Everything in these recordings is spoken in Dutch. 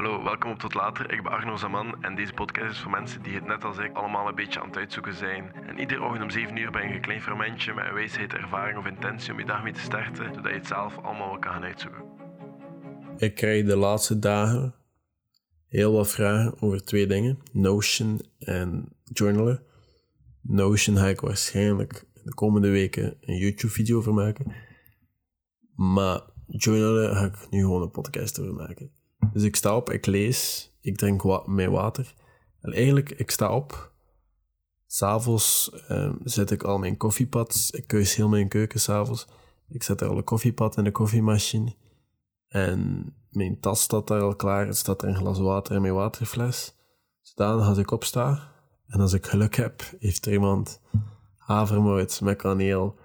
Hallo, welkom op Tot Later. Ik ben Arno Zaman en deze podcast is voor mensen die het net als ik allemaal een beetje aan het uitzoeken zijn. En iedere ochtend om 7 uur ben je een klein fermentje met een wijsheid, ervaring of intentie om je dag mee te starten, zodat je het zelf allemaal wel kan gaan uitzoeken. Ik krijg de laatste dagen heel wat vragen over twee dingen: Notion en journalen. Notion ga ik waarschijnlijk de komende weken een YouTube-video over maken. Maar journalen ga ik nu gewoon een podcast over maken. Dus ik sta op, ik lees, ik drink wa mijn water. En eigenlijk, ik sta op. S'avonds um, zet ik al mijn koffiepads. Ik keus heel mijn keuken s'avonds. Ik zet al een koffiepad in de koffiemachine. En mijn tas staat daar al klaar. Er staat er een glas water in mijn waterfles. Zodanig als ik opsta. En als ik geluk heb, heeft er iemand havermout met kaneel.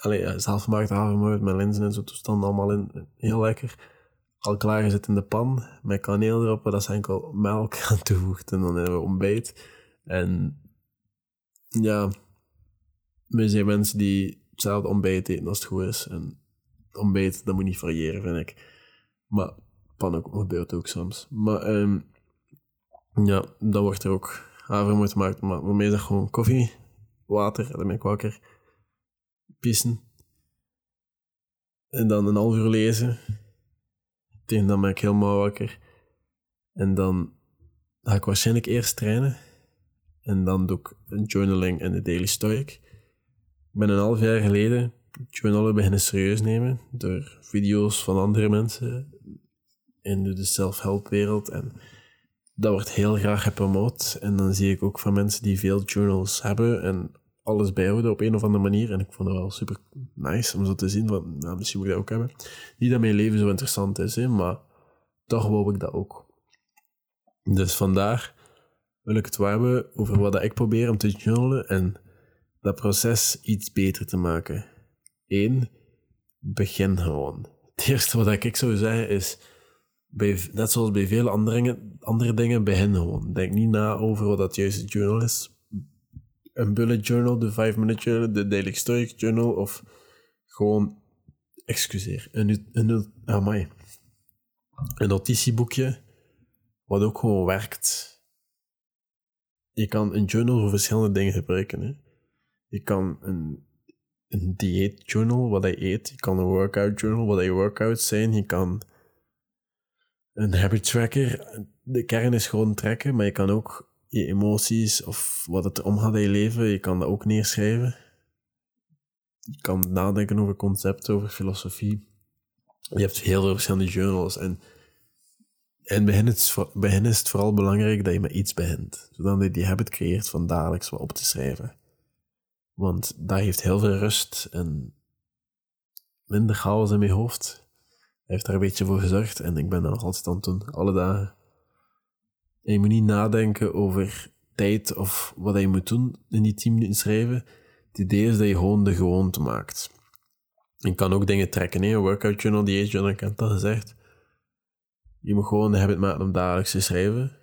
Allee, zelfgemaakt havermout met linzen en zo toestand allemaal in. Heel lekker al klaar is in de pan met kaneel erop, dat is enkel melk aan toevoegt en dan hebben we ontbijt. En ja, we zijn mensen die hetzelfde ontbijt eten als het goed is. En ontbijt, dat moet niet variëren, vind ik. Maar pan ook, gebeurt ook soms. Maar um, ja, dan wordt er ook havermout gemaakt. Maar voor mij gewoon koffie, water, dan ben ik wakker. Pissen. En dan een half uur lezen tegen dan ben ik helemaal wakker. En dan ga ik waarschijnlijk eerst trainen. En dan doe ik een journaling en de Daily Stoic. Ik ben een half jaar geleden journalen beginnen serieus nemen door video's van andere mensen in de self-help wereld. En dat wordt heel graag gepromoot. En dan zie ik ook van mensen die veel journals hebben en alles bijhouden op een of andere manier. En ik vond het wel super nice om zo te zien. Van, nou, misschien moet ik dat ook hebben. Niet dat mijn leven zo interessant is, hè, maar toch wou ik dat ook. Dus vandaar wil ik het hebben over wat ik probeer om te journalen en dat proces iets beter te maken. Eén, begin gewoon. Het eerste wat ik zou zeggen is, bij, net zoals bij vele andere, andere dingen, begin gewoon. Denk niet na over wat dat juiste journal is een bullet journal, de 5 minute journal, de daily stoic journal of gewoon, excuseer, een, een, een notitieboekje wat ook gewoon werkt. Je kan een journal voor verschillende dingen gebruiken. Hè. Je kan een, een dieet journal, wat je eet. Je kan een workout journal, wat je workouts zijn. Je kan een habit tracker. De kern is gewoon trekken, maar je kan ook je emoties of wat het erom gaat in je leven, je kan dat ook neerschrijven. Je kan nadenken over concepten, over filosofie. Je hebt heel veel verschillende journals. En in het begin is, is het vooral belangrijk dat je met iets begint. Zodat je die habit creëert van dagelijks wat op te schrijven. Want dat heeft heel veel rust en minder chaos in mijn hoofd. Hij heeft daar een beetje voor gezorgd en ik ben er nog altijd aan doen, alle dagen. En je moet niet nadenken over tijd of wat je moet doen in die 10 minuten schrijven. Het idee is dat je gewoon de gewoonte maakt. Je kan ook dingen trekken, een workout journal, die journal, ik heb dat gezegd. Je moet gewoon de habit maken om dagelijks te schrijven.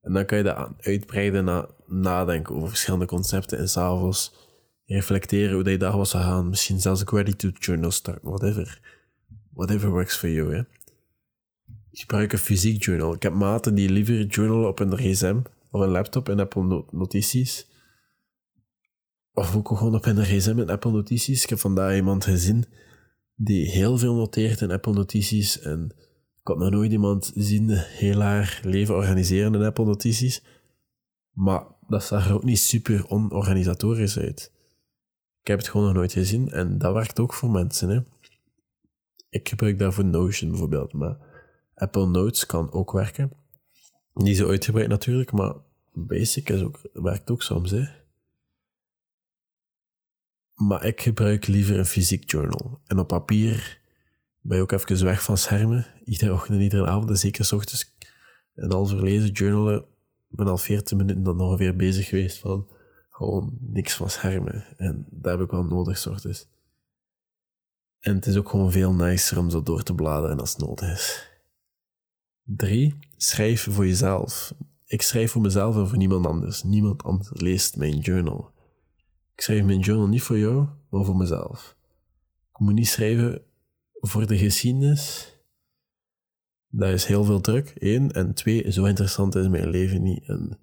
En dan kan je dat uitbreiden naar nadenken over verschillende concepten en s'avonds reflecteren hoe je dag was gegaan. Misschien zelfs een to journal start, whatever. Whatever works for you, hè gebruik een fysiek journal. Ik heb maten die liever journalen op een gsm of een laptop en Apple Notities. Of ook gewoon op een gsm en Apple Notities. Ik heb vandaag iemand gezien die heel veel noteert in Apple Notities. En ik had nog nooit iemand zien heel haar leven organiseren in Apple Notities. Maar dat zag er ook niet super onorganisatorisch uit. Ik heb het gewoon nog nooit gezien en dat werkt ook voor mensen. Hè. Ik gebruik daarvoor Notion bijvoorbeeld, maar Apple Notes kan ook werken. Niet zo uitgebreid natuurlijk, maar Basic is ook, werkt ook soms. Hè. Maar ik gebruik liever een fysiek journal. En op papier ben je ook even weg van schermen. Iedere ochtend en iedere avond, en zeker s ochtends. En al verlezen journalen, ben al 14 minuten dan ongeveer bezig geweest van gewoon niks van schermen. En dat heb ik wel nodig, s ochtends. En het is ook gewoon veel nicer om zo door te bladeren als het nodig is. Drie, schrijf voor jezelf. Ik schrijf voor mezelf en voor niemand anders. Niemand anders leest mijn journal. Ik schrijf mijn journal niet voor jou, maar voor mezelf. Ik moet niet schrijven voor de geschiedenis. Dat is heel veel druk, één. En twee, zo interessant is mijn leven niet. En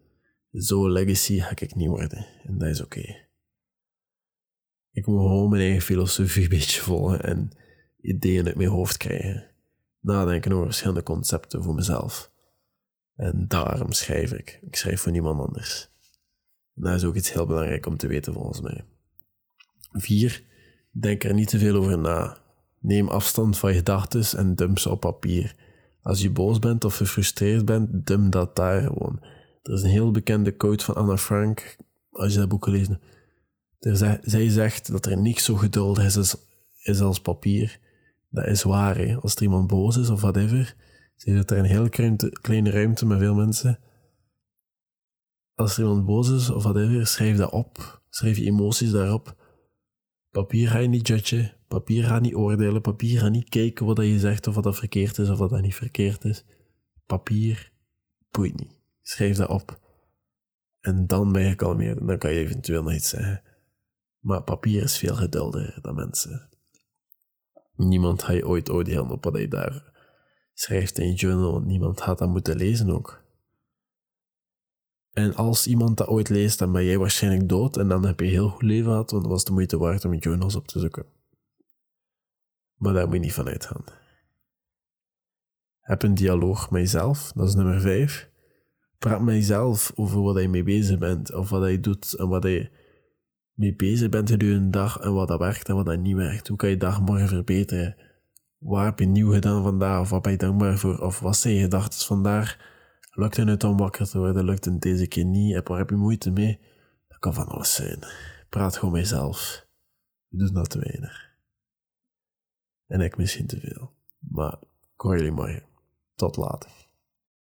zo legacy ga ik niet worden. En dat is oké. Ik moet gewoon mijn eigen filosofie een beetje volgen en ideeën uit mijn hoofd krijgen. Nadenken over verschillende concepten voor mezelf. En daarom schrijf ik. Ik schrijf voor niemand anders. En dat is ook iets heel belangrijk om te weten volgens mij. Vier, denk er niet te veel over na. Neem afstand van je gedachten en dump ze op papier. Als je boos bent of gefrustreerd bent, dump dat daar gewoon. Er is een heel bekende quote van Anna Frank, als je dat boek gelezen. Zij zegt dat er niks zo geduldig is als papier. Dat is waar, als er iemand boos is of whatever. Zie dat er een heel kleine ruimte met veel mensen. Als er iemand boos is of whatever, schrijf dat op. Schrijf je emoties daarop. Papier ga je niet judgen. Papier gaat niet oordelen. Papier gaat niet kijken wat je zegt of wat dat verkeerd is of wat dat niet verkeerd is. Papier boeit niet. Schrijf dat op. En dan ben je kalmeerd. Dan kan je eventueel nog iets zeggen. Maar papier is veel geduldiger dan mensen. Niemand gaat je ooit oordelen op wat je daar schrijft in je journal. Niemand gaat dat moeten lezen ook. En als iemand dat ooit leest, dan ben jij waarschijnlijk dood en dan heb je heel goed leven gehad, want het was de moeite waard om journals op te zoeken. Maar daar moet je niet van uitgaan. Heb een dialoog met jezelf, dat is nummer vijf. Praat met jezelf over wat je mee bezig bent, of wat je doet en wat je mee bezig bent gedurende een dag en wat dat werkt en wat dat niet werkt. Hoe kan je dag morgen verbeteren? Waar heb je nieuw gedaan vandaag? Of wat ben je dankbaar voor? Of wat zijn je gedachten vandaag? Lukt het om wakker te worden? Lukt het deze keer niet? En waar heb je moeite mee? Dat kan van alles zijn. Praat gewoon met jezelf. Je doet dat te weinig. En ik misschien te veel. Maar ik hoor jullie morgen. Tot later.